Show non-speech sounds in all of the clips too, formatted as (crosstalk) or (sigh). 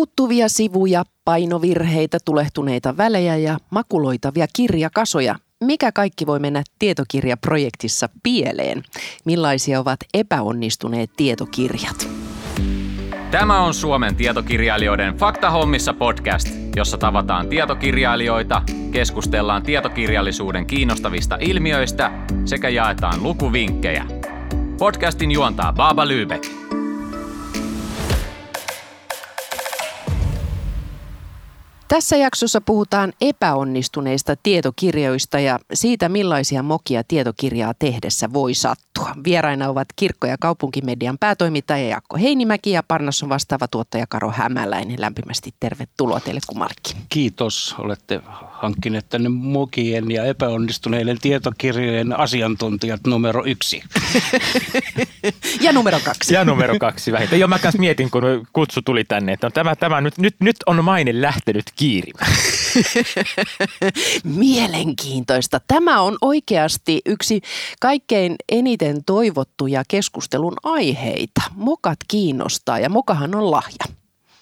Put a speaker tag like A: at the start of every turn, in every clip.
A: Puuttuvia sivuja, painovirheitä, tulehtuneita välejä ja makuloitavia kirjakasoja. Mikä kaikki voi mennä tietokirjaprojektissa pieleen? Millaisia ovat epäonnistuneet tietokirjat?
B: Tämä on Suomen tietokirjailijoiden Faktahommissa podcast, jossa tavataan tietokirjailijoita, keskustellaan tietokirjallisuuden kiinnostavista ilmiöistä sekä jaetaan lukuvinkkejä. Podcastin juontaa Baba Lübeck.
A: Tässä jaksossa puhutaan epäonnistuneista tietokirjoista ja siitä, millaisia mokia tietokirjaa tehdessä voi sattua. Vieraina ovat Kirkko- ja kaupunkimedian päätoimittaja Jaakko Heinimäki ja Parnasson vastaava tuottaja Karo Hämäläinen. Lämpimästi tervetuloa teille kummallekin.
C: Kiitos. Olette hankkineet tänne mokien ja epäonnistuneiden tietokirjojen asiantuntijat numero yksi. (laughs)
A: ja numero kaksi.
D: Ja numero kaksi vähintään. Joo, mä mietin, kun kutsu tuli tänne, että tämä, tämä nyt, nyt, nyt on maine lähtenyt kiirimään. (laughs)
A: Mielenkiintoista. Tämä on oikeasti yksi kaikkein eniten toivottuja keskustelun aiheita. Mokat kiinnostaa ja mokahan on lahja.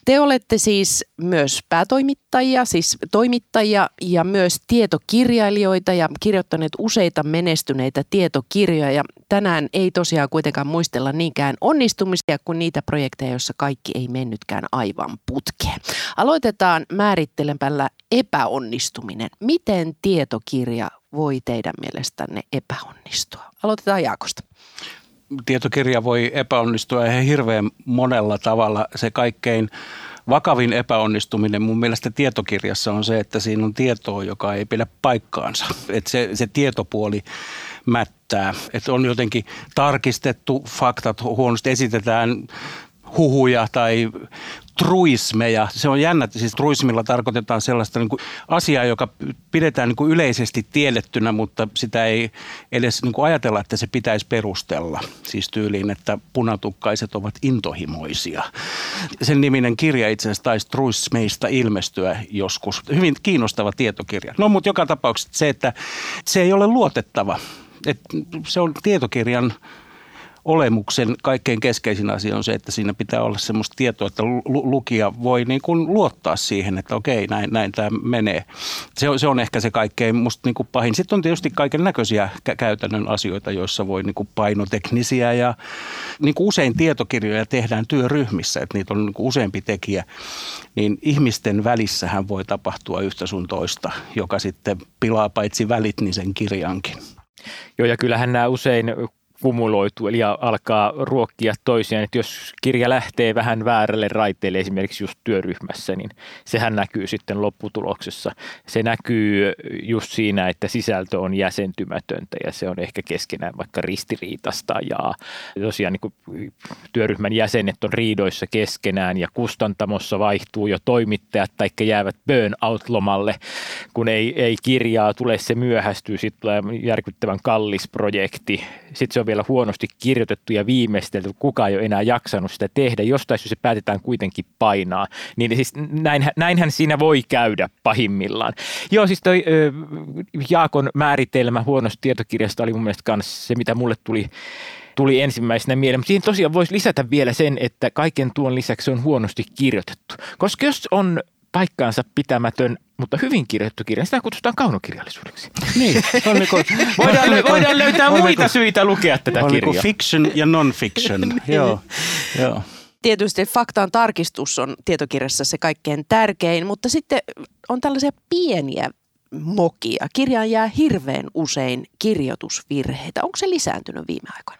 A: Te olette siis myös päätoimittajia, siis toimittajia ja myös tietokirjailijoita ja kirjoittaneet useita menestyneitä tietokirjoja. Ja tänään ei tosiaan kuitenkaan muistella niinkään onnistumisia kuin niitä projekteja, joissa kaikki ei mennytkään aivan putkeen. Aloitetaan määrittelemällä epäonnistuminen. Miten tietokirja voi teidän mielestänne epäonnistua? Aloitetaan Jaakosta
C: tietokirja voi epäonnistua ihan hirveän monella tavalla. Se kaikkein vakavin epäonnistuminen mun mielestä tietokirjassa on se, että siinä on tietoa, joka ei pidä paikkaansa. Että se, se tietopuoli mättää. Että on jotenkin tarkistettu faktat, huonosti esitetään huhuja tai truismeja. Se on jännä, siis truismilla tarkoitetaan sellaista niin kuin asiaa, joka pidetään niin kuin yleisesti tiedettynä, mutta sitä ei edes niin kuin ajatella, että se pitäisi perustella. Siis tyyliin, että punatukkaiset ovat intohimoisia. Sen niminen kirja itse asiassa taisi truismeista ilmestyä joskus. Hyvin kiinnostava tietokirja. No mutta joka tapauksessa se, että se ei ole luotettava. Et se on tietokirjan olemuksen kaikkein keskeisin asia on se, että siinä pitää olla semmoista tietoa, että lukija voi niin kuin luottaa siihen, että okei, näin, näin tämä menee. Se on, se on ehkä se kaikkein musta niin kuin pahin. Sitten on tietysti kaiken näköisiä käytännön asioita, joissa voi niin kuin painoteknisiä ja niin kuin usein tietokirjoja tehdään työryhmissä, että niitä on niin kuin useampi tekijä, niin ihmisten välissähän voi tapahtua yhtä sun toista, joka sitten pilaa paitsi välit, niin sen kirjankin.
D: Joo, ja kyllähän nämä usein kumuloituu eli alkaa ruokkia toisiaan. Että jos kirja lähtee vähän väärälle raiteelle esimerkiksi just työryhmässä, niin sehän näkyy sitten lopputuloksessa. Se näkyy just siinä, että sisältö on jäsentymätöntä ja se on ehkä keskenään vaikka ristiriitasta ja tosiaan niin työryhmän jäsenet on riidoissa keskenään ja kustantamossa vaihtuu jo toimittajat tai jäävät burnout-lomalle, kun ei, ei kirjaa tule, se myöhästyy, sitten tulee järkyttävän kallis projekti, sitten se on vielä huonosti kirjoitettu ja viimeistelty, kukaan ei ole enää jaksanut sitä tehdä. Jostain syystä se päätetään kuitenkin painaa. Niin siis näinhän, näinhän siinä voi käydä pahimmillaan. Joo, siis toi ö, Jaakon määritelmä huonosta tietokirjasta oli mun mielestä myös se, mitä mulle tuli tuli ensimmäisenä mieleen. Mutta siihen tosiaan voisi lisätä vielä sen, että kaiken tuon lisäksi se on huonosti kirjoitettu. Koska jos on paikkaansa pitämätön, mutta hyvin kirjoittu kirja, sitä kutsutaan kaunokirjallisuudeksi.
C: Niin, on niin kuin,
D: voidaan, on, voidaan löytää on muita niin syitä lukea tätä
C: on
D: kirjaa.
C: Niin fiction ja non-fiction, (laughs) niin. joo, joo.
A: Tietysti faktaan tarkistus on tietokirjassa se kaikkein tärkein, mutta sitten on tällaisia pieniä mokia. Kirjaan jää hirveän usein kirjoitusvirheitä. Onko se lisääntynyt viime aikoina?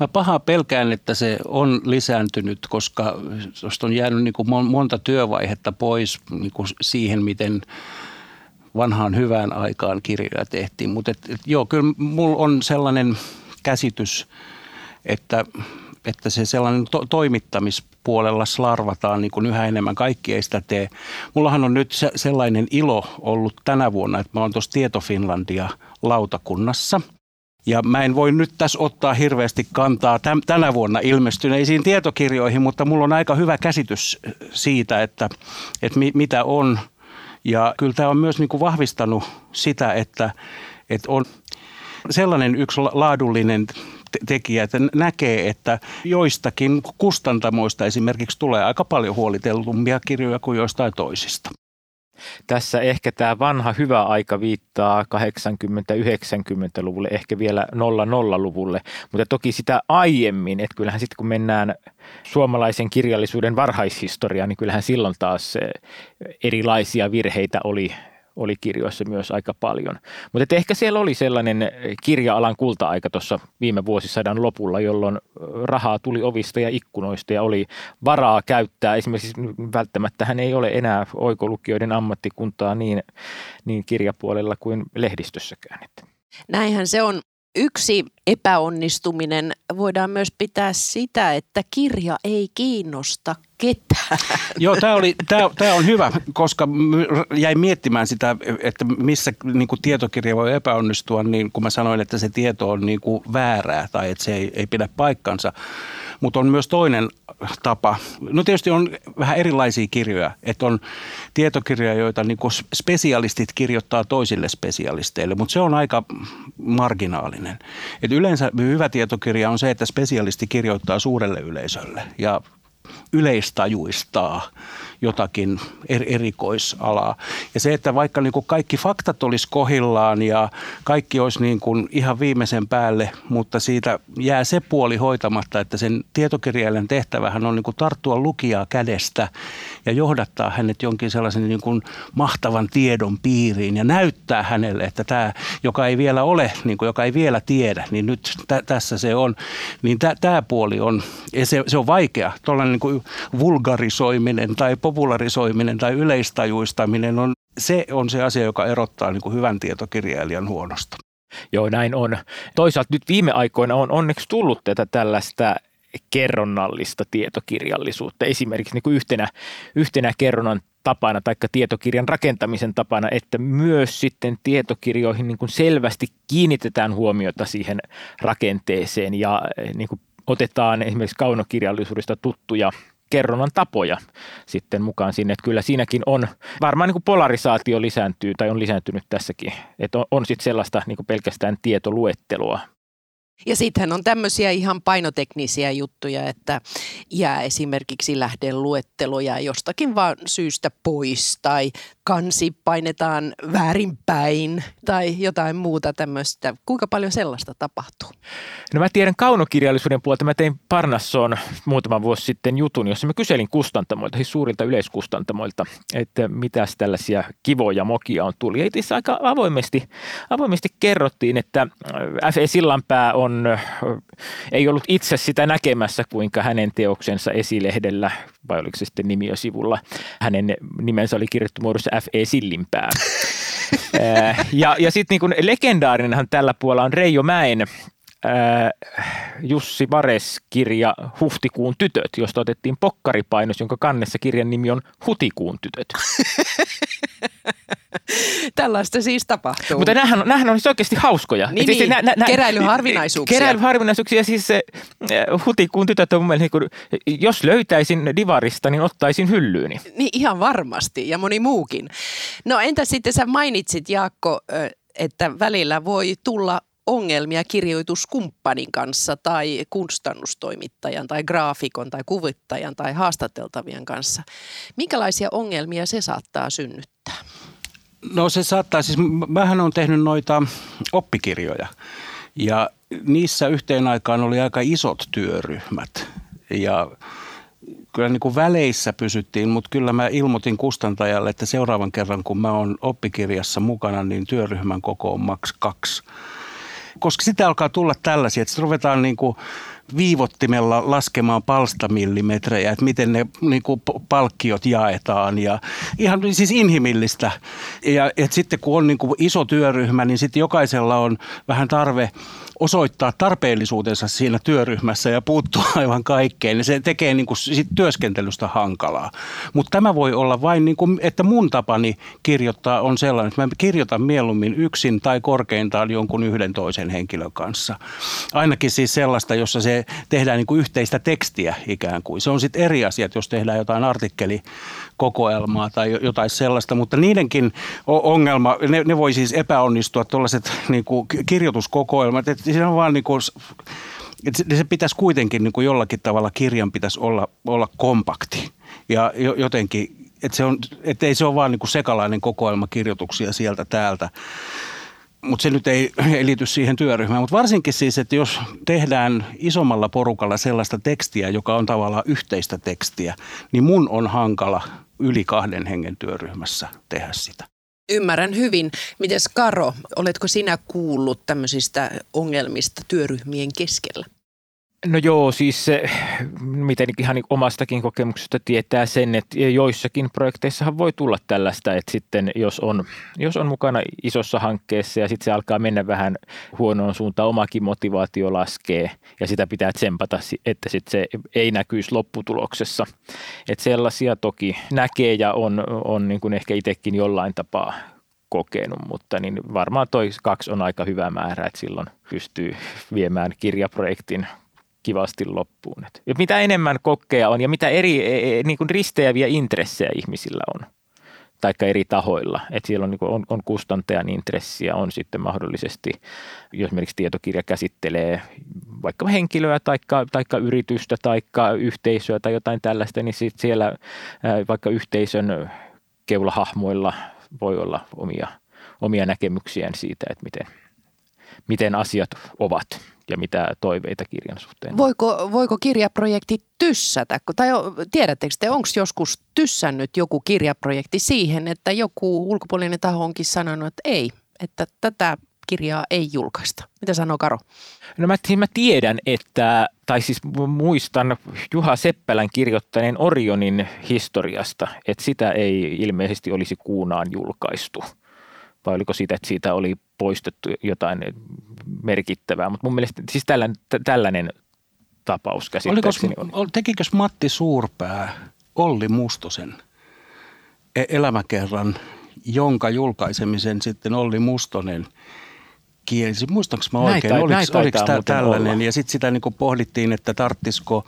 C: Mä pahaa pelkään, että se on lisääntynyt, koska tuosta on jäänyt niin kuin monta työvaihetta pois niin kuin siihen, miten vanhaan hyvään aikaan kirjoja tehtiin. Mutta joo, kyllä mulla on sellainen käsitys, että, että se sellainen to, toimittamispuolella slarvataan niin kuin yhä enemmän. Kaikki ei sitä tee. Mullahan on nyt se, sellainen ilo ollut tänä vuonna, että mä oon tuossa Tieto Finlandia lautakunnassa – ja mä en voi nyt tässä ottaa hirveästi kantaa tänä vuonna ilmestyneisiin tietokirjoihin, mutta mulla on aika hyvä käsitys siitä, että, että mi, mitä on. Ja kyllä tämä on myös niin kuin vahvistanut sitä, että, että on sellainen yksi laadullinen tekijät näkee, että joistakin kustantamoista esimerkiksi tulee aika paljon huolitellumpia kirjoja kuin joistain toisista.
D: Tässä ehkä tämä vanha hyvä aika viittaa 80-90-luvulle, ehkä vielä 00-luvulle, mutta toki sitä aiemmin, että kyllähän sitten kun mennään suomalaisen kirjallisuuden varhaishistoriaan, niin kyllähän silloin taas erilaisia virheitä oli oli kirjoissa myös aika paljon. Mutta ehkä siellä oli sellainen kirja-alan kulta-aika tuossa viime vuosisadan lopulla, jolloin rahaa tuli ovista ja ikkunoista ja oli varaa käyttää. Esimerkiksi välttämättä hän ei ole enää oikolukijoiden ammattikuntaa niin, niin kirjapuolella kuin lehdistössäkään.
A: Näinhän se on. Yksi epäonnistuminen voidaan myös pitää sitä, että kirja ei kiinnosta ketään. (laughs)
C: Joo, tämä, oli, tämä, tämä on hyvä, koska jäin miettimään sitä, että missä niin kuin tietokirja voi epäonnistua, niin kun mä sanoin, että se tieto on niin kuin väärää tai että se ei, ei pidä paikkansa. Mutta on myös toinen tapa. No tietysti on vähän erilaisia kirjoja, että on tietokirjoja, joita niin kuin spesialistit kirjoittaa toisille spesialisteille, mutta se on aika marginaalinen. Et yleensä hyvä tietokirja on se, että spesialisti kirjoittaa suurelle yleisölle ja yleistajuistaa jotakin er, erikoisalaa. Ja se, että vaikka niin kuin kaikki faktat olisi kohillaan ja kaikki olisi niin kuin ihan viimeisen päälle, mutta siitä jää se puoli hoitamatta, että sen tietokirjailijan tehtävähän on niin kuin tarttua lukijaa kädestä ja johdattaa hänet jonkin sellaisen niin kuin mahtavan tiedon piiriin ja näyttää hänelle, että tämä, joka ei vielä ole, niin kuin, joka ei vielä tiedä, niin nyt tä, tässä se on. Niin tämä puoli on, se, se on vaikea, tuollainen niin kuin vulgarisoiminen tai popularisoiminen tai yleistajuistaminen on, se on se asia, joka erottaa niin kuin hyvän tietokirjailijan huonosta.
D: Joo, näin on. Toisaalta nyt viime aikoina on onneksi tullut tätä tällaista kerronnallista tietokirjallisuutta. Esimerkiksi niin kuin yhtenä, yhtenä kerronnan tapana tai tietokirjan rakentamisen tapana, että myös sitten tietokirjoihin niin kuin selvästi kiinnitetään huomiota siihen rakenteeseen ja niin kuin otetaan esimerkiksi kaunokirjallisuudesta tuttuja kerronnan tapoja sitten mukaan sinne. Että kyllä siinäkin on, varmaan niin kuin polarisaatio lisääntyy tai on lisääntynyt tässäkin, että on, on sitten sellaista niin kuin pelkästään tietoluettelua
A: ja sitten on tämmöisiä ihan painoteknisiä juttuja, että jää esimerkiksi lähdeluetteloja jostakin vaan syystä pois tai kansi painetaan väärinpäin tai jotain muuta tämmöistä. Kuinka paljon sellaista tapahtuu?
D: No mä tiedän kaunokirjallisuuden puolelta. Mä tein Parnassoon muutama vuosi sitten jutun, jossa mä kyselin kustantamoilta, siis suurilta yleiskustantamoilta, että mitäs tällaisia kivoja mokia on tullut. Ja itse aika avoimesti, avoimesti kerrottiin, että F.E. Sillanpää on, ei ollut itse sitä näkemässä, kuinka hänen teoksensa esilehdellä, vai oliko se sitten nimi sivulla, hänen nimensä oli kirjoittu muodossa F.E. Sillinpää. (laughs) ja ja sitten niin legendaarinenhan tällä puolella on Reijo Mäen Jussi Vares kirja Huhtikuun tytöt, josta otettiin pokkaripainos, jonka kannessa kirjan nimi on Hutikuun tytöt. (laughs)
A: Tällaista siis tapahtuu.
D: Mutta nämähän, nämähän on siis oikeasti hauskoja.
A: Niin, siis, niin. Nä, nä, keräilyharvinaisuuksia.
D: Keräilyharvinaisuuksia. Siis se hutikuun tytöt on mielestäni, niin jos löytäisin divarista, niin ottaisin hyllyyni.
A: Niin ihan varmasti ja moni muukin. No entä sitten sä mainitsit Jaakko, että välillä voi tulla ongelmia kirjoituskumppanin kanssa tai kustannustoimittajan tai graafikon tai kuvittajan tai haastateltavien kanssa. Minkälaisia ongelmia se saattaa synnyttää?
C: No se saattaa, siis mähän on tehnyt noita oppikirjoja ja niissä yhteen aikaan oli aika isot työryhmät ja kyllä niin kuin väleissä pysyttiin, mutta kyllä mä ilmoitin kustantajalle, että seuraavan kerran kun mä oon oppikirjassa mukana, niin työryhmän koko on maks kaksi koska sitten alkaa tulla tällaisia, että ruvetaan niin kuin viivottimella laskemaan palstamillimetrejä, että miten ne niin kuin palkkiot jaetaan ja ihan siis inhimillistä. Ja että sitten kun on niin kuin iso työryhmä, niin sitten jokaisella on vähän tarve osoittaa tarpeellisuutensa siinä työryhmässä ja puuttua (laughs) aivan kaikkeen, niin se tekee niin kuin sit työskentelystä hankalaa. Mutta tämä voi olla vain, niin kuin, että mun tapani kirjoittaa on sellainen, että mä kirjoitan mieluummin yksin tai korkeintaan jonkun yhden toisen henkilön kanssa. Ainakin siis sellaista, jossa se tehdään niin kuin yhteistä tekstiä ikään kuin. Se on sitten eri asia, jos tehdään jotain artikkelikokoelmaa tai jotain sellaista, mutta niidenkin ongelma, ne, ne voi siis epäonnistua tuollaiset niin kirjoituskokoelmat, että siinä on vaan niin kuin Et se, pitäisi kuitenkin niin kuin jollakin tavalla kirjan pitäisi olla, olla kompakti ja jotenkin, että se on, et ei se ole vaan niin kuin sekalainen kokoelma kirjoituksia sieltä täältä. Mutta se nyt ei, (clears throat) ei liity siihen työryhmään. Mutta varsinkin siis, että jos tehdään isommalla porukalla sellaista tekstiä, joka on tavallaan yhteistä tekstiä, niin mun on hankala yli kahden hengen työryhmässä tehdä sitä.
A: Ymmärrän hyvin. Mites Karo, oletko sinä kuullut tämmöisistä ongelmista työryhmien keskellä?
D: No joo, siis miten ihan omastakin kokemuksesta tietää sen, että joissakin projekteissahan voi tulla tällaista, että sitten jos on, jos on mukana isossa hankkeessa ja sitten se alkaa mennä vähän huonoon suuntaan, omakin motivaatio laskee ja sitä pitää tsempata, että sitten se ei näkyisi lopputuloksessa. Että sellaisia toki näkee ja on, on niin kuin ehkä itsekin jollain tapaa kokenut, mutta niin varmaan toi kaksi on aika hyvä määrä, että silloin pystyy viemään kirjaprojektin kivasti loppuun. Et mitä enemmän kokkeja on ja mitä eri e, e, niin kuin risteäviä intressejä ihmisillä on, taikka eri tahoilla. Että siellä on, niin on, on kustantajan intressiä, on sitten mahdollisesti, jos esimerkiksi tietokirja käsittelee vaikka henkilöä taikka, taikka yritystä taikka yhteisöä tai jotain tällaista, niin sitten siellä vaikka yhteisön keulahahmoilla voi olla omia, omia näkemyksiään siitä, että miten, miten asiat ovat ja mitä toiveita kirjan suhteen.
A: Voiko, voiko kirjaprojekti tyssätä? Tai tiedättekö te, onko joskus tyssännyt joku kirjaprojekti siihen, että joku ulkopuolinen taho onkin sanonut, että ei, että tätä kirjaa ei julkaista. Mitä sanoo Karo?
D: No mä, mä tiedän, että, tai siis muistan Juha Seppälän kirjoittaneen Orionin historiasta, että sitä ei ilmeisesti olisi kuunaan julkaistu – vai oliko siitä, että siitä oli poistettu jotain merkittävää, mutta mun mielestä siis tällainen, tällainen tapaus käsittääkseni
C: oli. Tekikö Matti Suurpää Olli Mustosen e- elämäkerran, jonka julkaisemisen sitten Olli Mustonen kielsi. Muistanko mä oikein, näitä, oliko, näitä oliko tämä tällainen? Olla. Ja sitten sitä niin pohdittiin, että tarttisiko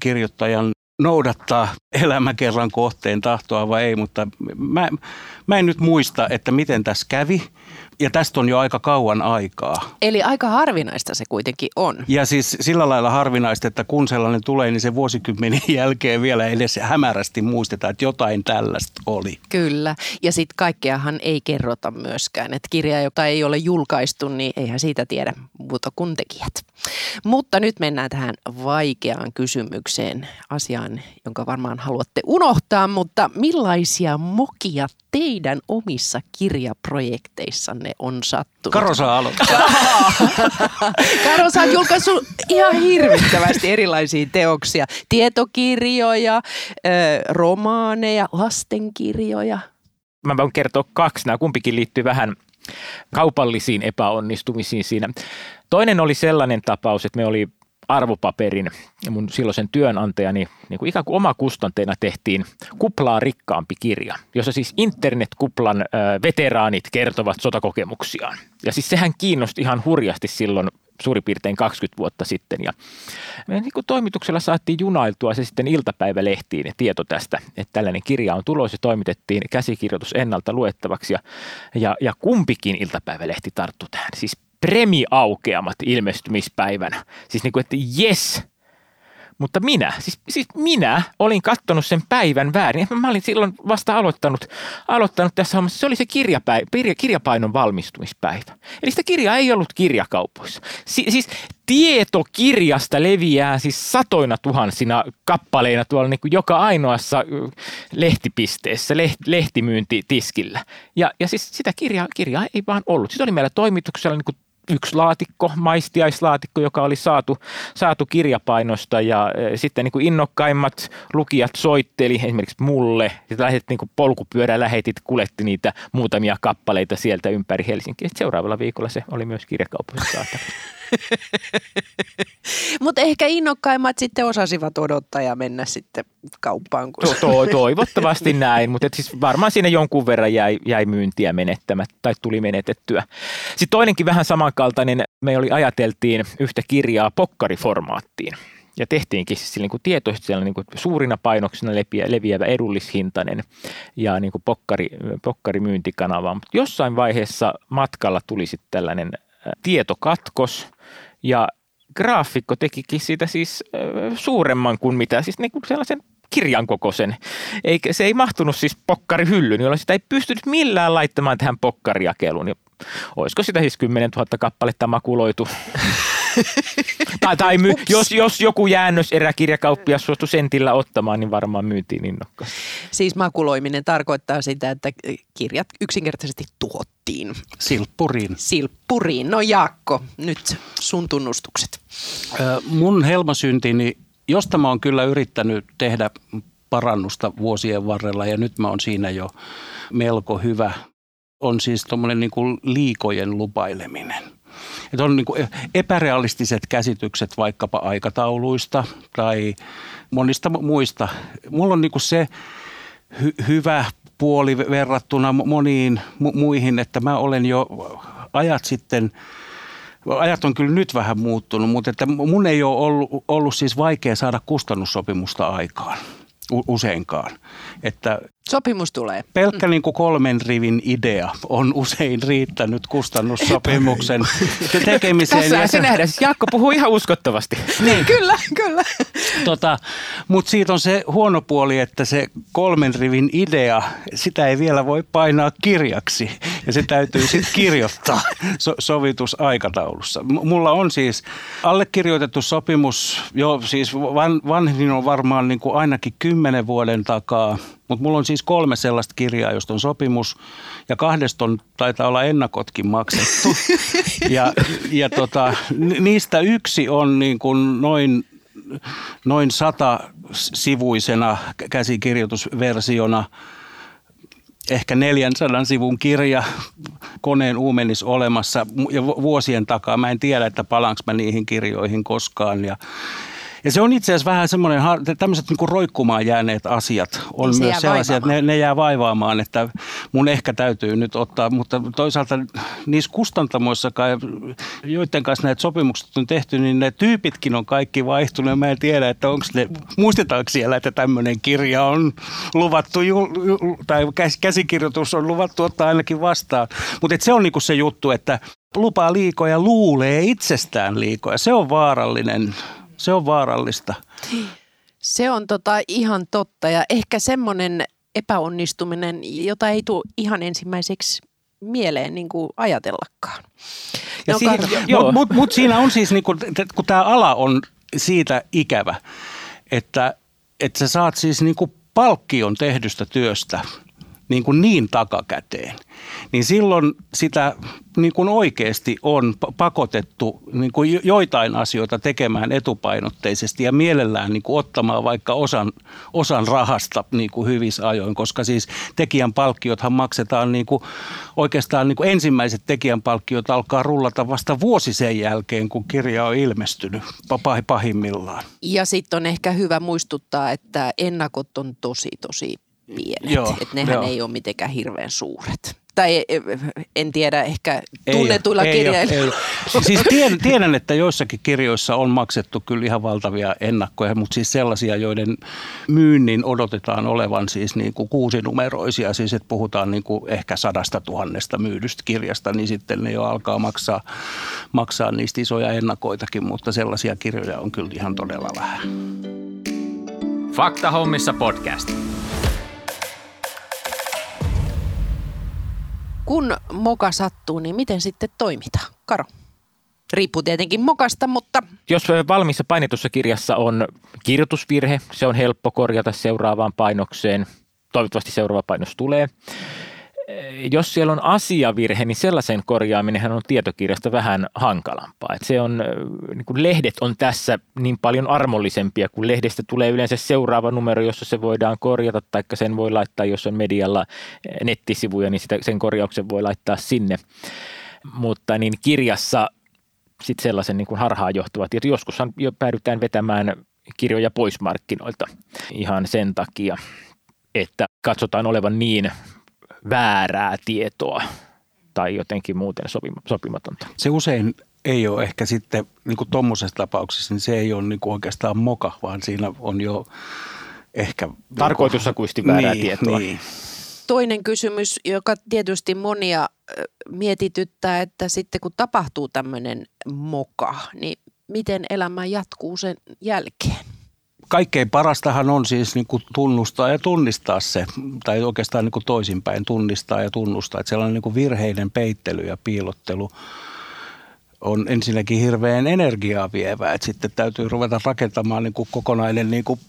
C: kirjoittajan noudattaa elämäkerran kohteen tahtoa vai ei, mutta mä, mä en nyt muista, että miten tässä kävi. Ja tästä on jo aika kauan aikaa.
A: Eli aika harvinaista se kuitenkin on.
C: Ja siis sillä lailla harvinaista, että kun sellainen tulee, niin se vuosikymmenen (laughs) jälkeen vielä edes hämärästi muistetaan, että jotain tällaista oli.
A: Kyllä. Ja sitten kaikkeahan ei kerrota myöskään. Että kirja, jota ei ole julkaistu, niin eihän siitä tiedä muuta kuin tekijät. Mutta nyt mennään tähän vaikeaan kysymykseen, asiaan, jonka varmaan haluatte unohtaa, mutta millaisia mokia teidän omissa kirjaprojekteissanne on sattunut?
C: Karo saa aloittaa. (laughs)
A: Karo saa julkaissut ihan hirvittävästi erilaisia teoksia. Tietokirjoja, romaaneja, lastenkirjoja.
D: Mä voin kertoa kaksi. Nämä kumpikin liittyy vähän kaupallisiin epäonnistumisiin siinä. Toinen oli sellainen tapaus, että me oli arvopaperin ja mun silloisen työnantajani niin kuin ikään kuin omakustanteena tehtiin kuplaa rikkaampi kirja, jossa siis internetkuplan veteraanit kertovat sotakokemuksiaan. Ja siis sehän kiinnosti ihan hurjasti silloin suurin piirtein 20 vuotta sitten. Ja me niin kuin toimituksella saatiin junailtua se sitten iltapäivälehtiin tieto tästä, että tällainen kirja on tulossa. Toimitettiin käsikirjoitus ennalta luettavaksi ja, ja, ja kumpikin iltapäivälehti tarttu tähän. Siis premiaukeamat ilmestymispäivänä. Siis niin kuin, että yes, mutta minä, siis, siis minä olin katsonut sen päivän väärin. Mä olin silloin vasta aloittanut, aloittanut tässä hommassa. Se oli se kirjapäivä, kirjapainon valmistumispäivä. Eli sitä kirjaa ei ollut kirjakaupoissa. Si- siis tieto kirjasta leviää siis satoina tuhansina kappaleina tuolla niin kuin joka ainoassa lehtipisteessä, leht, lehtimyyntitiskillä. Ja, ja siis sitä kirjaa, kirjaa ei vaan ollut. Sitten oli meillä toimituksella niin kuin yksi laatikko, maistiaislaatikko, joka oli saatu, saatu kirjapainosta ja e, sitten niin kuin innokkaimmat lukijat soitteli esimerkiksi mulle. Ja lähetit niin polkupyörä lähetit, kuletti niitä muutamia kappaleita sieltä ympäri Helsinkiä. Seuraavalla viikolla se oli myös kirjakaupoissa saatavilla. (laughs) (laughs)
A: Mutta ehkä innokkaimmat sitten osasivat odottaa ja mennä sitten kauppaan.
D: Kun... To, to, toivottavasti (laughs) näin, mutta siis varmaan siinä jonkun verran jäi, jäi myyntiä menettämättä tai tuli menetettyä. Sitten toinenkin vähän samankaltainen, me oli ajateltiin yhtä kirjaa pokkariformaattiin. Ja tehtiinkin siis niin kuin tietoisesti siellä niin kuin suurina painoksina leviä, leviävä edullishintainen ja niin kuin pokkari, pokkarimyyntikanava. Mutta jossain vaiheessa matkalla tuli sitten tällainen tietokatkos – ja graafikko tekikin siitä siis suuremman kuin mitä, siis niin kuin sellaisen kirjan kokoisen. Eikä, se ei mahtunut siis pokkarihyllyyn, jolloin sitä ei pystynyt millään laittamaan tähän pokkarijakeluun. Ja olisiko sitä siis 10 000 kappaletta makuloitu (laughs) tai, tai my, jos, jos joku jäännös eräkirjakauppias suostui sentillä ottamaan, niin varmaan myytiin innokkaasti.
A: Siis makuloiminen tarkoittaa sitä, että kirjat yksinkertaisesti tuottiin.
C: Silppuriin.
A: Silppuriin. No Jaakko, nyt sun tunnustukset.
C: Mun helmasyntini, josta mä oon kyllä yrittänyt tehdä parannusta vuosien varrella ja nyt mä oon siinä jo melko hyvä, on siis tuommoinen niin liikojen lupaileminen – että on niin kuin epärealistiset käsitykset vaikkapa aikatauluista tai monista muista. Mulla on niin kuin se hy- hyvä puoli verrattuna moniin mu- muihin, että mä olen jo ajat sitten Ajat on kyllä nyt vähän muuttunut, mutta että mun ei ole ollut, ollut siis vaikea saada kustannussopimusta aikaan useinkaan. Että
A: Sopimus tulee.
C: Pelkkä niin kuin kolmen rivin idea on usein riittänyt kustannussopimuksen tekemiseen.
D: Tässä se nähdään. Jaakko puhuu ihan uskottavasti.
A: niin, kyllä, kyllä.
C: Tota, Mutta siitä on se huono puoli, että se kolmen rivin idea, sitä ei vielä voi painaa kirjaksi. Ja se täytyy sitten kirjoittaa so- sovitusaikataulussa. Mulla on siis allekirjoitettu sopimus, jo siis van- vanhin on varmaan niin kuin ainakin kymmenen vuoden takaa – mutta mulla on siis kolme sellaista kirjaa, josta on sopimus ja kahdesta on, taitaa olla ennakotkin maksettu. (laughs) ja ja tota, niistä yksi on niin kuin noin, noin sata sivuisena käsikirjoitusversiona ehkä 400 sivun kirja koneen uumenis olemassa ja vuosien takaa. Mä en tiedä, että palanko mä niihin kirjoihin koskaan. Ja, ja se on itse asiassa vähän semmoinen, tämmöiset niin roikkumaan jääneet asiat on niin myös sellaisia, että ne, ne jää vaivaamaan, että mun ehkä täytyy nyt ottaa, mutta toisaalta niissä kustantamoissakaan, joiden kanssa näitä sopimukset on tehty, niin ne tyypitkin on kaikki vaihtunut. Mä en tiedä, että onko ne, muistetaanko siellä, että tämmöinen kirja on luvattu, tai käsikirjoitus on luvattu ottaa ainakin vastaan. Mutta se on niinku se juttu, että lupaa liikoja, luulee itsestään liikoja. Se on vaarallinen se on vaarallista.
A: Se on tota ihan totta ja ehkä semmoinen epäonnistuminen, jota ei tule ihan ensimmäiseksi mieleen niin kuin ajatellakaan.
C: Ja no, Mutta mut, mut siinä on siis, niin kun, kun tämä ala on siitä ikävä, että, että sä saat siis niin kuin palkkion tehdystä työstä niin, kuin niin takakäteen – niin silloin sitä niin kuin oikeasti on pakotettu niin kuin joitain asioita tekemään etupainotteisesti ja mielellään niin kuin ottamaan vaikka osan, osan rahasta niin kuin hyvissä ajoin, koska siis tekijän palkkiothan maksetaan niin kuin, oikeastaan niin kuin ensimmäiset tekijän palkkiot alkaa rullata vasta vuosi sen jälkeen, kun kirja on ilmestynyt pahimmillaan.
A: Ja sitten on ehkä hyvä muistuttaa, että ennakot on tosi tosi pienet. Joo, että nehän joo. ei ole mitenkään hirveän suuret tai e, en tiedä, ehkä tunnetuilla ei kirjailijoilla.
C: Siis tiedän, tiedän, että joissakin kirjoissa on maksettu kyllä ihan valtavia ennakkoja, mutta siis sellaisia, joiden myynnin odotetaan olevan siis niin kuin kuusinumeroisia, siis että puhutaan niin kuin ehkä sadasta tuhannesta myydystä kirjasta, niin sitten ne jo alkaa maksaa, maksaa niistä isoja ennakoitakin, mutta sellaisia kirjoja on kyllä ihan todella vähän.
B: Fakta hommissa podcast.
A: Kun moka sattuu, niin miten sitten toimitaan? Karo. Riippuu tietenkin mokasta, mutta...
D: Jos valmiissa painetussa kirjassa on kirjoitusvirhe, se on helppo korjata seuraavaan painokseen. Toivottavasti seuraava painos tulee jos siellä on asiavirhe, niin sellaisen korjaaminen on tietokirjasta vähän hankalampaa. Et se on, niin kuin lehdet on tässä niin paljon armollisempia, kun lehdestä tulee yleensä seuraava numero, jossa se voidaan korjata, tai sen voi laittaa, jos on medialla nettisivuja, niin sitä, sen korjauksen voi laittaa sinne. Mutta niin kirjassa sitten sellaisen niin harhaan johtuvat tiedot. Joskushan jo päädytään vetämään kirjoja pois markkinoilta ihan sen takia, että katsotaan olevan niin väärää tietoa tai jotenkin muuten sopimatonta.
C: Se usein ei ole ehkä sitten niin kuin tuommoisessa tapauksessa, niin se ei ole niin kuin oikeastaan moka, vaan siinä on jo ehkä...
D: Tarkoitushakuisesti väärää niin, tietoa. Niin.
A: Toinen kysymys, joka tietysti monia mietityttää, että sitten kun tapahtuu tämmöinen moka, niin miten elämä jatkuu sen jälkeen.
C: Kaikkein parastahan on siis niin kuin tunnustaa ja tunnistaa se, tai oikeastaan niin kuin toisinpäin tunnistaa ja tunnustaa, että sellainen niin kuin virheiden peittely ja piilottelu on ensinnäkin hirveän energiaa vievää, että sitten täytyy ruveta rakentamaan niin kuin kokonainen niin kuin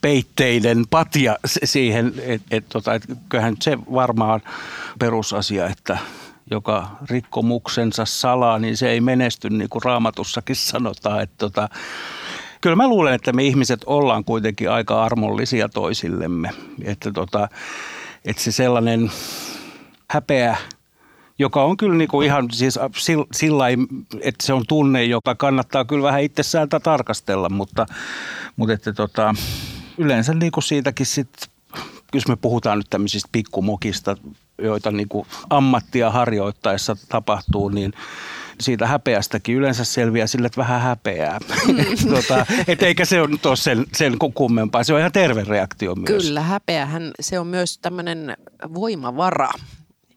C: peitteiden patja siihen, että et, tota, et kyllähän se varmaan perusasia, että joka rikkomuksensa salaa, niin se ei menesty niin kuin raamatussakin sanotaan. Että tota, kyllä mä luulen, että me ihmiset ollaan kuitenkin aika armollisia toisillemme. Että, tota, että se sellainen häpeä, joka on kyllä niin kuin ihan siis sillä että se on tunne, joka kannattaa kyllä vähän itsessään tarkastella, mutta, mutta että tota, yleensä niin kuin siitäkin sitten jos me puhutaan nyt tämmöisistä pikkumokista, joita niin kuin ammattia harjoittaessa tapahtuu, niin siitä häpeästäkin yleensä selviää sille, että vähän häpeää. Mm. (laughs) tota, et eikä se ole sen, sen kummempaa. Se on ihan terve reaktio myös.
A: Kyllä, häpeähän se on myös tämmöinen voimavara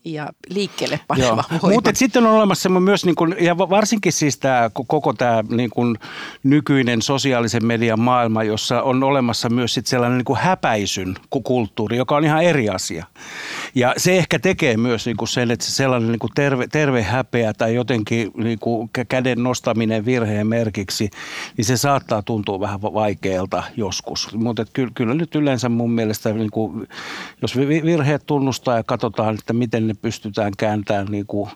A: ja liikkeelle paneva.
C: Mutta sitten on olemassa myös, niin kun, ja varsinkin siis tämä, koko tämä niin kun, nykyinen sosiaalisen median maailma, jossa on olemassa myös sit sellainen niin kuin häpäisyn kulttuuri, joka on ihan eri asia. Ja se ehkä tekee myös niin kuin sen, että se sellainen niin kuin terve, terve häpeä tai jotenkin niin kuin käden nostaminen virheen merkiksi, niin se saattaa tuntua vähän vaikealta joskus. Mutta kyllä, kyllä nyt yleensä mun mielestä, niin kuin, jos virheet tunnustaa ja katsotaan, että miten ne pystytään kääntämään niin kuin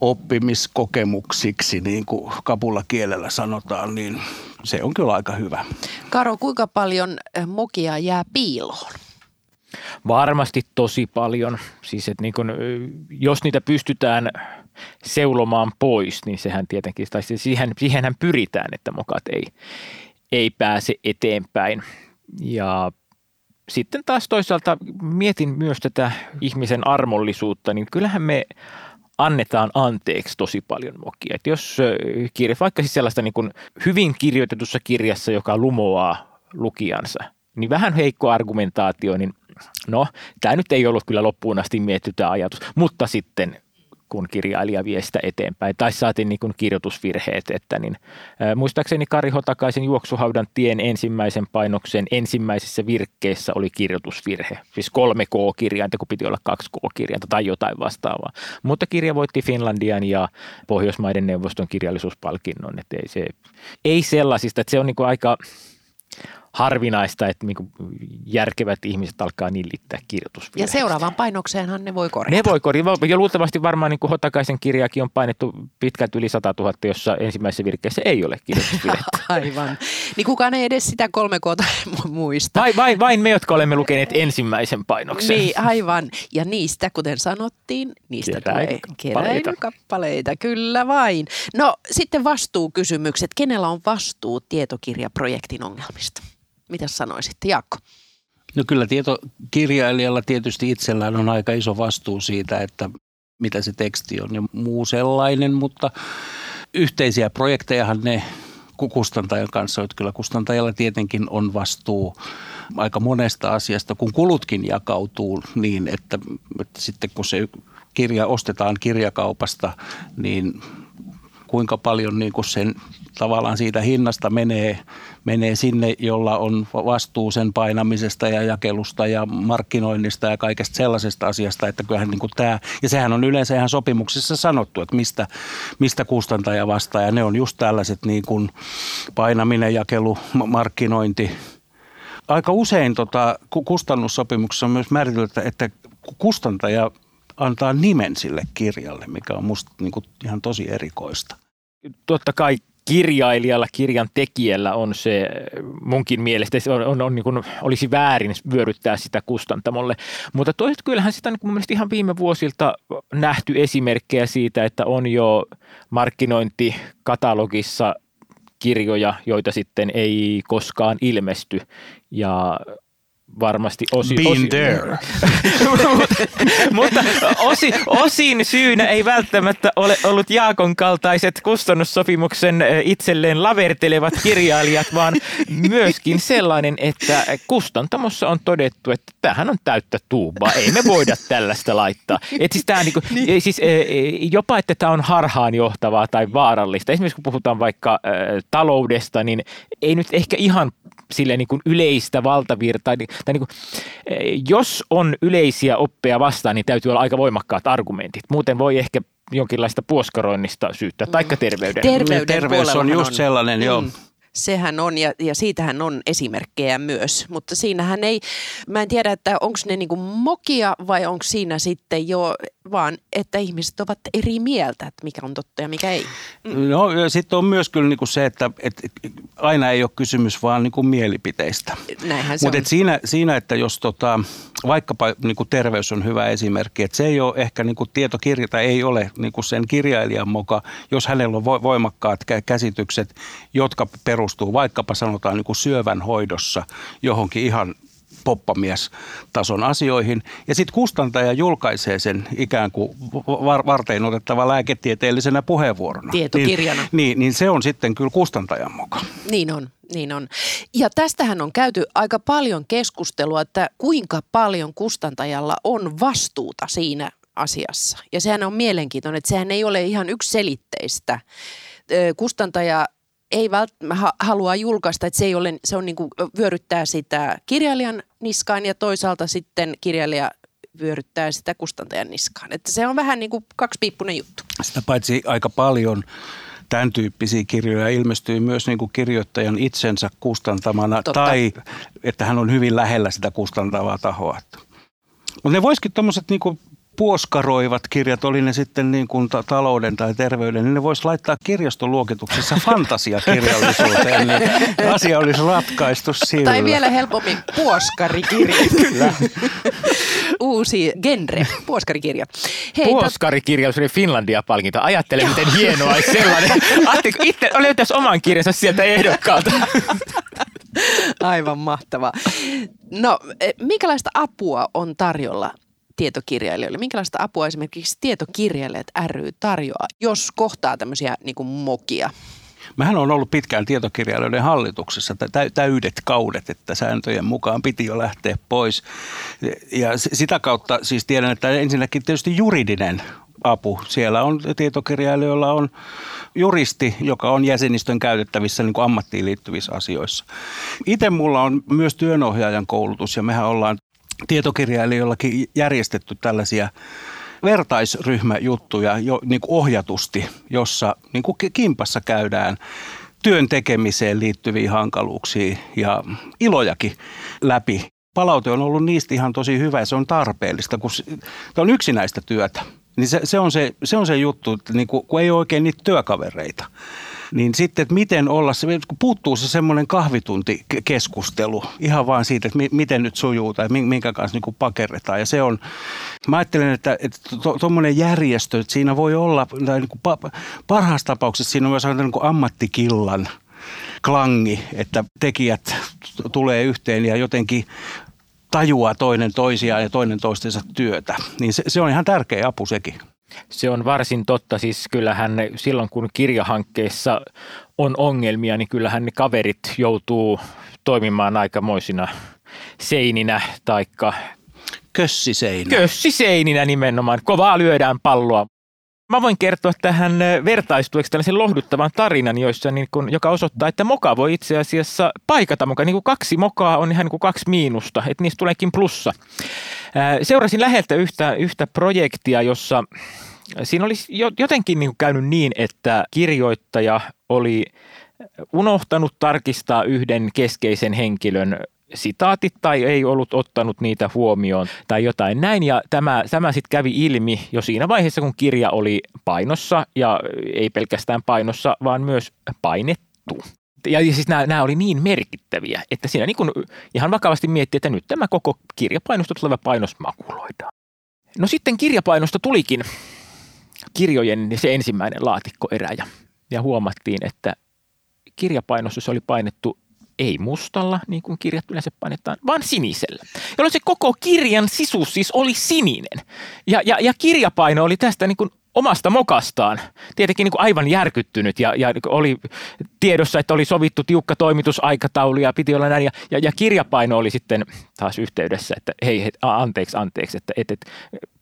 C: oppimiskokemuksiksi, niin kuin kapulakielellä sanotaan, niin se on kyllä aika hyvä.
A: Karo, kuinka paljon eh, mokia jää piiloon?
D: Varmasti tosi paljon. Siis, että niin kun, jos niitä pystytään seulomaan pois, niin sehän tietenkin, tai siihen, siihenhän pyritään, että mokat ei, ei pääse eteenpäin. Ja sitten taas toisaalta mietin myös tätä ihmisen armollisuutta, niin kyllähän me annetaan anteeksi tosi paljon mokia. Et jos kirja, vaikka siis sellaista niin kuin hyvin kirjoitetussa kirjassa, joka lumoaa lukijansa, niin vähän heikko argumentaatio, niin no, tämä nyt ei ollut kyllä loppuun asti mietitty tämä ajatus, mutta sitten kun kirjailija vie sitä eteenpäin. Tai saatiin niin kirjoitusvirheet, että niin, muistaakseni Kari Hotakaisen juoksuhaudan tien ensimmäisen painoksen ensimmäisessä virkkeessä oli kirjoitusvirhe. Siis kolme K-kirjainta, kun piti olla kaksi K-kirjainta tai jotain vastaavaa. Mutta kirja voitti Finlandian ja Pohjoismaiden neuvoston kirjallisuuspalkinnon. Että ei, se, ei sellaisista, että se on niin kuin aika harvinaista, että niin järkevät ihmiset alkaa nillittää kirjoitusvirheistä.
A: Ja seuraavaan painokseenhan ne voi korjata.
D: Ne voi korjata. Ja luultavasti varmaan niin kuin Hotakaisen kirjaakin on painettu pitkät yli 100 000, jossa ensimmäisessä virkkeessä ei ole kirjoitusvirhettä. (laughs)
A: Aivan. Niin kukaan ei edes sitä kolme koota muista.
D: Vain, vain, vain me, jotka olemme lukeneet ensimmäisen painoksen.
A: Niin, aivan. Ja niistä, kuten sanottiin, niistä tulee keräilykappaleita. Kyllä vain. No sitten vastuukysymykset. Kenellä on vastuu tietokirjaprojektin ongelmista? Mitä sanoisit, Jaakko?
C: No kyllä tietokirjailijalla tietysti itsellään on aika iso vastuu siitä, että mitä se teksti on ja muu sellainen, mutta yhteisiä projektejahan ne kustantajan kanssa, että kyllä kustantajalla tietenkin on vastuu aika monesta asiasta, kun kulutkin jakautuu niin, että, että sitten kun se kirja ostetaan kirjakaupasta, niin kuinka paljon niin kuin sen tavallaan siitä hinnasta menee, menee sinne, jolla on vastuu sen painamisesta ja jakelusta ja markkinoinnista ja kaikesta sellaisesta asiasta, että kyllähän niin kuin tämä, ja sehän on yleensä ihan sopimuksessa sanottu, että mistä, mistä kustantaja vastaa, ja ne on just tällaiset niin kuin painaminen, jakelu, markkinointi, aika usein tota, kustannussopimuksessa on myös määritelty, että kustantaja antaa nimen sille kirjalle, mikä on musta niin kuin ihan tosi erikoista.
D: Totta kai kirjailijalla, kirjan tekijällä on se munkin mielestä, on, on, on niin kuin, olisi väärin vyöryttää sitä kustantamolle. Mutta toisaalta kyllähän sitä niin kuin ihan viime vuosilta nähty esimerkkejä siitä, että on jo markkinointikatalogissa kirjoja, joita sitten ei koskaan ilmesty ja varmasti osi,
C: Been
D: osi,
C: there. (laughs)
D: mutta osi, osin syynä ei välttämättä ole ollut Jaakon kaltaiset kustannussopimuksen itselleen lavertelevat kirjailijat, vaan myöskin sellainen, että kustantamossa on todettu, että tähän on täyttä tuubaa, ei me voida tällaista laittaa. Et siis tämä niinku, niin. siis, jopa, että tämä on harhaanjohtavaa tai vaarallista. Esimerkiksi kun puhutaan vaikka taloudesta, niin ei nyt ehkä ihan sille niin kuin yleistä valtavirtaa. Tai niin kuin, jos on yleisiä oppeja vastaan, niin täytyy olla aika voimakkaat argumentit. Muuten voi ehkä jonkinlaista puoskaroinnista syyttää, mm. taikka terveyden.
A: Terveyden
C: Terveys on just on. sellainen, mm. joo.
A: Sehän on ja, ja siitähän on esimerkkejä myös, mutta siinähän ei, mä en tiedä, että onko ne niinku mokia vai onko siinä sitten jo vaan, että ihmiset ovat eri mieltä, että mikä on totta ja mikä ei.
C: Mm. No sitten on myös kyllä niinku se, että et, aina ei ole kysymys vaan niinku mielipiteistä.
A: Näinhän se
C: Mutta siinä, siinä, että jos tota, vaikkapa niinku terveys on hyvä esimerkki, että se ei ole ehkä niinku tietokirja tai ei ole niinku sen kirjailijan moka, jos hänellä on voimakkaat käsitykset, jotka perustuu vaikkapa sanotaan niinku syövän hoidossa johonkin ihan poppamiestason asioihin. Ja sitten kustantaja julkaisee sen ikään kuin var- vartein otettava lääketieteellisenä puheenvuorona.
A: Tietokirjana.
C: Niin, niin, niin se on sitten kyllä kustantajan mukaan.
A: Niin on. Niin on. Ja tästähän on käyty aika paljon keskustelua, että kuinka paljon kustantajalla on vastuuta siinä asiassa. Ja sehän on mielenkiintoinen, että sehän ei ole ihan yksiselitteistä. Kustantaja ei välttämättä halua julkaista, että se, ei ole, se on niin kuin, vyöryttää sitä kirjailijan niskaan ja toisaalta sitten kirjailija vyöryttää sitä kustantajan niskaan. Että se on vähän niin kuin kaksipiippunen juttu.
C: Sitä paitsi aika paljon tämän tyyppisiä kirjoja ilmestyy myös niin kuin kirjoittajan itsensä kustantamana Totta. tai että hän on hyvin lähellä sitä kustantavaa tahoa. Mutta ne voisikin tuommoiset niin puoskaroivat kirjat, oli ne sitten niin kuin ta- talouden tai terveyden, niin ne voisi laittaa kirjastoluokituksessa (laughs) fantasiakirjallisuuteen, niin asia olisi ratkaistu sillä.
A: Tai vielä helpommin puoskarikirjat. Kyllä. Uusi genre, puoskarikirja.
D: Hei, Puoskarikirjallisuuden Finlandia-palkinto. Ajattele, miten hienoa olisi sellainen. (laughs) Ajattelin, itse löytäisi oman kirjansa sieltä ehdokkaalta.
A: Aivan mahtavaa. No, e, minkälaista apua on tarjolla tietokirjailijoille? Minkälaista apua esimerkiksi tietokirjailijat ry tarjoaa, jos kohtaa tämmöisiä niin kuin mokia?
C: Mähän on ollut pitkään tietokirjailijoiden hallituksessa täydet kaudet, että sääntöjen mukaan piti jo lähteä pois. Ja sitä kautta siis tiedän, että ensinnäkin tietysti juridinen apu. Siellä on tietokirjailijoilla on juristi, joka on jäsenistön käytettävissä niin kuin ammattiin liittyvissä asioissa. Itse mulla on myös työnohjaajan koulutus ja mehän ollaan tietokirjailijoillakin järjestetty tällaisia vertaisryhmäjuttuja jo niin kuin ohjatusti, jossa niin kuin kimpassa käydään työn tekemiseen liittyviä hankaluuksia ja ilojakin läpi. Palaute on ollut niistä ihan tosi hyvä ja se on tarpeellista, kun se on yksinäistä työtä. Niin se, se, on se, se on se juttu, että niin kuin, kun ei ole oikein niitä työkavereita niin sitten, että miten olla se, kun puuttuu se semmoinen kahvituntikeskustelu ihan vaan siitä, että miten nyt sujuu tai minkä kanssa niin pakerretaan. Ja se on, mä ajattelen, että tuommoinen to, järjestö, että siinä voi olla, tai niin kuin parhaassa tapauksessa siinä on myös niin kuin ammattikillan klangi, että tekijät tulee yhteen ja jotenkin tajuaa toinen toisiaan ja toinen toistensa työtä. Niin se, se on ihan tärkeä apu sekin.
D: Se on varsin totta. Siis kyllähän ne, silloin kun kirjahankkeessa on ongelmia, niin kyllähän ne kaverit joutuu toimimaan aikamoisina seininä taikka
C: Kössiseinä.
D: Kössiseininä nimenomaan. Kovaa lyödään palloa. Mä voin kertoa tähän vertaistueksi tällaisen lohduttavan tarinan, joissa niin kun, joka osoittaa, että moka voi itse asiassa paikata moka. Niin kaksi mokaa on ihan niin kaksi miinusta, että niistä tuleekin plussa. Seurasin läheltä yhtä, yhtä projektia, jossa siinä olisi jotenkin niin käynyt niin, että kirjoittaja oli unohtanut tarkistaa yhden keskeisen henkilön sitaatit tai ei ollut ottanut niitä huomioon tai jotain näin. Ja tämä, tämä sitten kävi ilmi jo siinä vaiheessa, kun kirja oli painossa ja ei pelkästään painossa, vaan myös painettu. Ja siis nämä, nämä oli niin merkittäviä, että siinä niin kuin ihan vakavasti miettii, että nyt tämä koko kirjapainosta tuleva painos makuloidaan. No sitten kirjapainosta tulikin kirjojen se ensimmäinen laatikkoerä ja, ja huomattiin, että kirjapainossa se oli painettu ei mustalla, niin kuin kirjat yleensä painetaan, vaan sinisellä. Jolloin se koko kirjan sisus siis oli sininen. Ja, ja, ja kirjapaino oli tästä niin kuin omasta mokastaan. Tietenkin niin kuin aivan järkyttynyt ja, ja oli tiedossa, että oli sovittu tiukka toimitusaikataulu ja piti olla näin. Ja, ja, ja kirjapaino oli sitten taas yhteydessä, että hei, hei anteeksi, anteeksi, että, että, että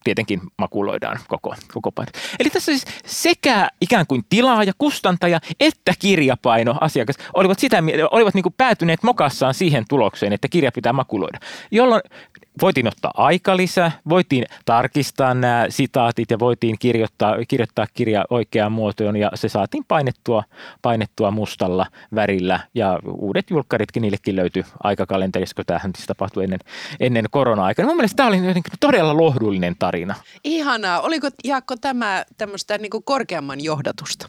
D: tietenkin makuloidaan koko, koko paino. Eli tässä siis sekä ikään kuin tilaaja, kustantaja että kirjapaino asiakas olivat, sitä, olivat niin kuin päätyneet mokassaan siihen tulokseen, että kirja pitää makuloida, jolloin voitiin ottaa aika lisää, voitiin tarkistaa nämä sitaatit ja voitiin kirjoittaa, kirjoittaa kirja oikeaan muotoon ja se saatiin painettua, painettua mustalla värillä ja uudet julkkaritkin niillekin löytyi aikakalenterissa, kun tämähän siis tapahtui ennen, ennen korona-aikaa. Mun mielestä tämä oli jotenkin todella lohdullinen tarina.
A: Ihanaa. Oliko Jaakko tämä tämmöistä niin korkeamman johdatusta?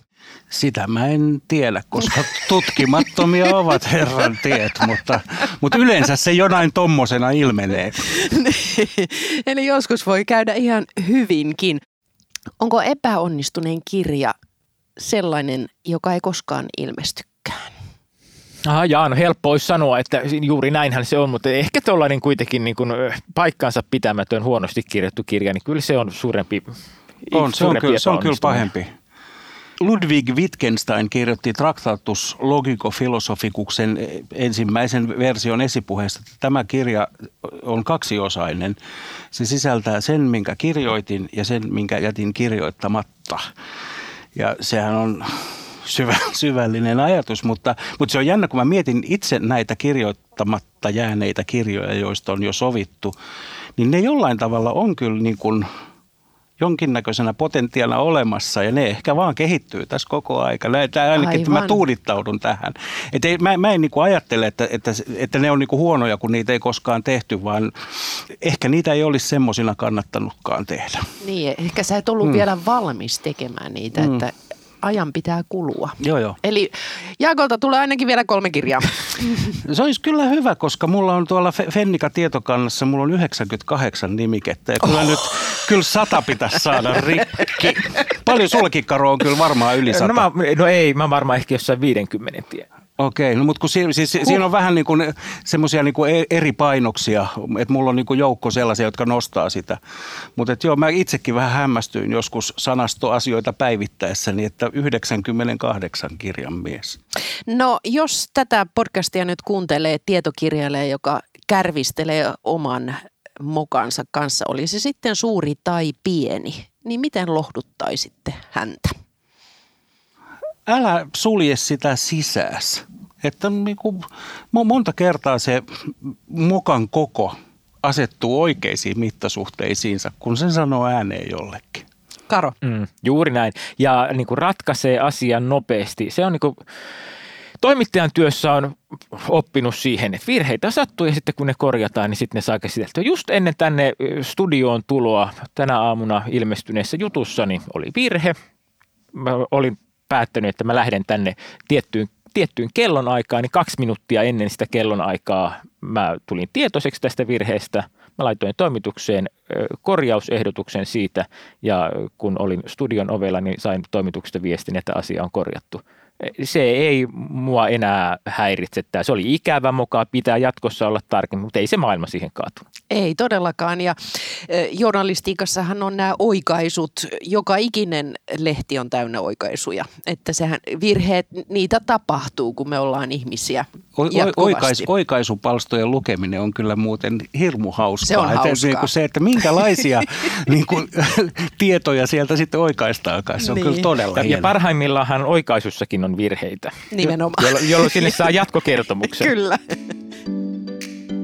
C: Sitä mä en tiedä, koska tutkimattomia ovat herran tiet, mutta, mutta yleensä se jonain tommosena ilmenee. (laughs)
A: Eli joskus voi käydä ihan hyvinkin. Onko epäonnistuneen kirja sellainen, joka ei koskaan ilmestykään?
D: Aha, jaa, no helppo olisi sanoa, että juuri näinhän se on, mutta ehkä tuollainen kuitenkin niin kuin paikkansa pitämätön huonosti kirjattu kirja, niin kyllä se on suurempi
C: on, se on, kyllä, se on kyllä pahempi. Ludwig Wittgenstein kirjoitti Traktatus Logico Philosophicuksen ensimmäisen version esipuheesta. Tämä kirja on kaksiosainen. Se sisältää sen, minkä kirjoitin ja sen, minkä jätin kirjoittamatta. Ja sehän on syvä, (laughs) syvällinen ajatus, mutta, mutta se on jännä, kun mä mietin itse näitä kirjoittamatta jääneitä kirjoja, joista on jo sovittu, niin ne jollain tavalla on kyllä niin kuin – jonkinnäköisenä potentiaalina olemassa ja ne ehkä vaan kehittyy tässä koko aika. Tämä ainakin että mä tuudittaudun tähän. Et ei, mä, mä en niinku ajattele, että, että, että ne on niinku huonoja, kun niitä ei koskaan tehty, vaan ehkä niitä ei olisi semmoisina kannattanutkaan tehdä.
A: Niin, ehkä sä et ollut mm. vielä valmis tekemään niitä, mm. että ajan pitää kulua.
C: Joo, joo.
A: Eli Jaakolta tulee ainakin vielä kolme kirjaa. (laughs)
C: Se olisi kyllä hyvä, koska mulla on tuolla Fennika tietokannassa, mulla on 98 nimikettä ja kyllä oh. nyt kyllä sata pitäisi saada rikki. Paljon sullakin, Karo, on kyllä varmaan yli sata.
D: No, mä, no ei, mä varmaan ehkä jossain 50 tien.
C: Okei, no mutta kun si, siis, huh. siinä on vähän niin kuin semmoisia niin kuin e- eri painoksia, että mulla on niin kuin joukko sellaisia, jotka nostaa sitä. Mutta joo, mä itsekin vähän hämmästyin joskus sanastoasioita päivittäessäni, että 98 kirjan mies.
A: No jos tätä podcastia nyt kuuntelee tietokirjailija, joka kärvistelee oman mokansa kanssa, oli se sitten suuri tai pieni, niin miten lohduttaisitte häntä?
C: Älä sulje sitä sisääs. Että niin kuin, monta kertaa se mokan koko asettuu oikeisiin mittasuhteisiinsa, kun sen sanoo ääneen jollekin.
A: Karo.
D: Mm, juuri näin. Ja niin kuin ratkaisee asian nopeasti. Se on niin kuin, toimittajan työssä on oppinut siihen, että virheitä sattuu ja sitten kun ne korjataan, niin sitten ne saa käsiteltyä. Just ennen tänne studioon tuloa tänä aamuna ilmestyneessä jutussa niin oli virhe. Mä olin päättänyt, että mä lähden tänne tiettyyn, tiettyyn kellonaikaan, niin kaksi minuuttia ennen sitä kellonaikaa mä tulin tietoiseksi tästä virheestä. Mä laitoin toimitukseen korjausehdotuksen siitä ja kun olin studion ovella, niin sain toimituksesta viestin, että asia on korjattu se ei mua enää häiritse. Se oli ikävä mukaan, pitää jatkossa olla tarkemmin, mutta ei se maailma siihen kaatu.
A: Ei todellakaan ja journalistiikassahan on nämä oikaisut, joka ikinen lehti on täynnä oikaisuja, että sehän virheet, niitä tapahtuu, kun me ollaan ihmisiä o-
C: oikais, Oikaisupalstojen lukeminen on kyllä muuten hirmu hauskaa.
A: Se on hauskaa.
C: Että, niin kuin se, että minkälaisia (laughs) niin kuin, (laughs) tietoja sieltä sitten oikaistaankaan, se on niin. kyllä todella
D: Ja, ja parhaimmillaan oikaisussakin on virheitä.
A: Nimenomaan.
D: Jolloin, jolloin sinne saa jatkokertomuksen. (laughs)
A: Kyllä.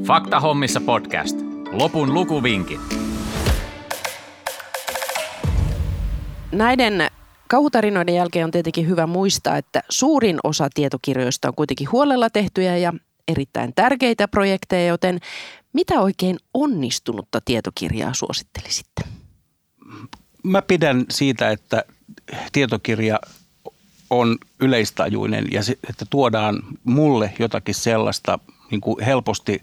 B: Fakta hommissa podcast. Lopun lukuvinkin.
A: Näiden kauhutarinoiden jälkeen on tietenkin hyvä muistaa, että suurin osa tietokirjoista on kuitenkin huolella tehtyjä ja erittäin tärkeitä projekteja, joten mitä oikein onnistunutta tietokirjaa suosittelisitte?
C: Mä pidän siitä, että tietokirja on yleistajuinen ja se, että tuodaan mulle jotakin sellaista niin kuin helposti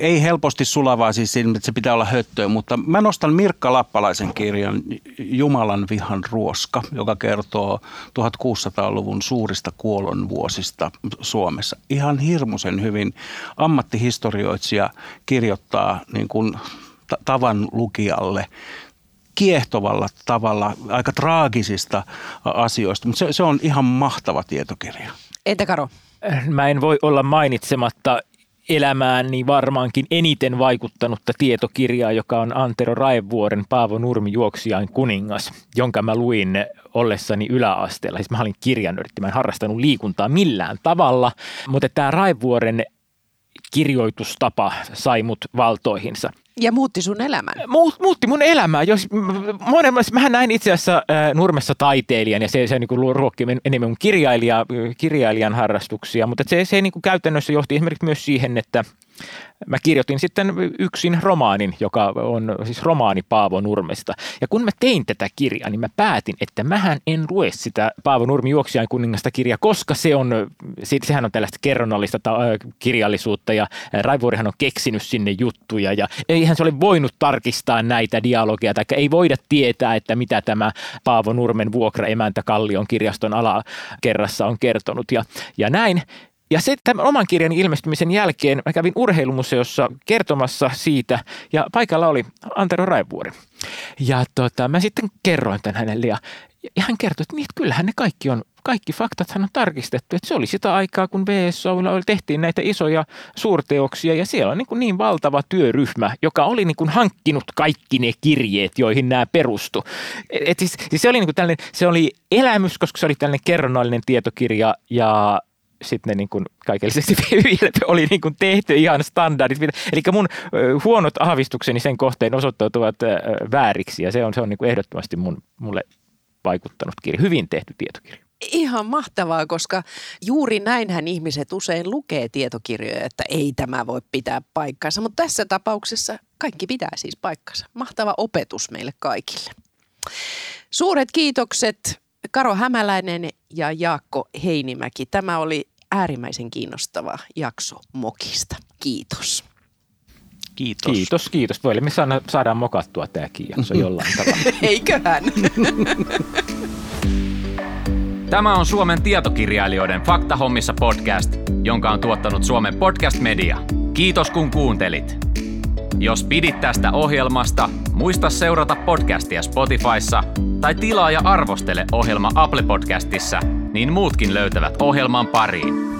C: Ei helposti sulavaa siis siinä, että se pitää olla höttöä, mutta mä nostan Mirkka Lappalaisen kirjan Jumalan vihan ruoska, joka kertoo 1600-luvun suurista kuolonvuosista Suomessa. Ihan hirmuisen hyvin ammattihistorioitsija kirjoittaa niin kuin tavan lukijalle kiehtovalla tavalla aika traagisista asioista, mutta se, se on ihan mahtava tietokirja.
A: Entä Karo?
D: Mä en voi olla mainitsematta elämään niin varmaankin eniten vaikuttanutta tietokirjaa, joka on Antero Raevuoren Paavo Nurmi juoksijain kuningas, jonka mä luin ollessani yläasteella. Siis mä olin kirjanörtti, mä en harrastanut liikuntaa millään tavalla, mutta tämä Raevuoren kirjoitustapa sai mut valtoihinsa.
A: Ja muutti sun elämän.
D: Muut, muutti mun elämää. Jos, monen, mä näin itse asiassa äh, Nurmessa taiteilijan ja se, se niin ruokki enemmän mun kirjailija, kirjailijan harrastuksia, mutta se, se niin käytännössä johti esimerkiksi myös siihen, että – mä kirjoitin sitten yksin romaanin, joka on siis romaani Paavo Nurmesta. Ja kun mä tein tätä kirjaa, niin mä päätin, että mähän en lue sitä Paavo Nurmi juoksijain kuningasta kirjaa, koska se on, sehän on tällaista kerronnallista kirjallisuutta ja Raivuorihan on keksinyt sinne juttuja ja eihän se ole voinut tarkistaa näitä dialogeja tai ei voida tietää, että mitä tämä Paavo Nurmen vuokraemäntä Kallion kirjaston alakerrassa on kertonut ja, ja näin. Ja sitten tämän oman kirjan ilmestymisen jälkeen mä kävin urheilumuseossa kertomassa siitä ja paikalla oli Antero Raivuori. Ja tota, mä sitten kerroin tämän hänelle ja, ja hän kertoi, että, niin, että kyllähän ne kaikki on kaikki faktathan on tarkistettu, että se oli sitä aikaa, kun VSOlla tehtiin näitä isoja suurteoksia ja siellä on niin, kuin niin valtava työryhmä, joka oli niin kuin hankkinut kaikki ne kirjeet, joihin nämä perustu. Et siis, siis se, oli niin kuin tällainen, se oli elämys, koska se oli tällainen kerronnallinen tietokirja ja sitten ne niin kuin kaikellisesti (laughs) oli niin kuin tehty ihan standardit. Eli mun huonot aavistukseni sen kohteen osoittautuvat vääriksi ja se on, se on niin kuin ehdottomasti mun, mulle vaikuttanut kirja. Hyvin tehty tietokirja.
A: Ihan mahtavaa, koska juuri näinhän ihmiset usein lukee tietokirjoja, että ei tämä voi pitää paikkansa. Mutta tässä tapauksessa kaikki pitää siis paikkansa. Mahtava opetus meille kaikille. Suuret kiitokset Karo Hämäläinen ja Jaakko Heinimäki. Tämä oli äärimmäisen kiinnostava jakso Mokista. Kiitos.
C: Kiitos.
D: Kiitos, kiitos. Voimme saada, saadaan mokattua tämäkin jakso (laughs) jollain tavalla.
A: Eiköhän. (laughs)
B: Tämä on Suomen tietokirjailijoiden Faktahommissa podcast, jonka on tuottanut Suomen Podcast Media. Kiitos kun kuuntelit. Jos pidit tästä ohjelmasta, muista seurata podcastia Spotifyssa tai tilaa ja arvostele ohjelma Apple Podcastissa, niin muutkin löytävät ohjelman pariin.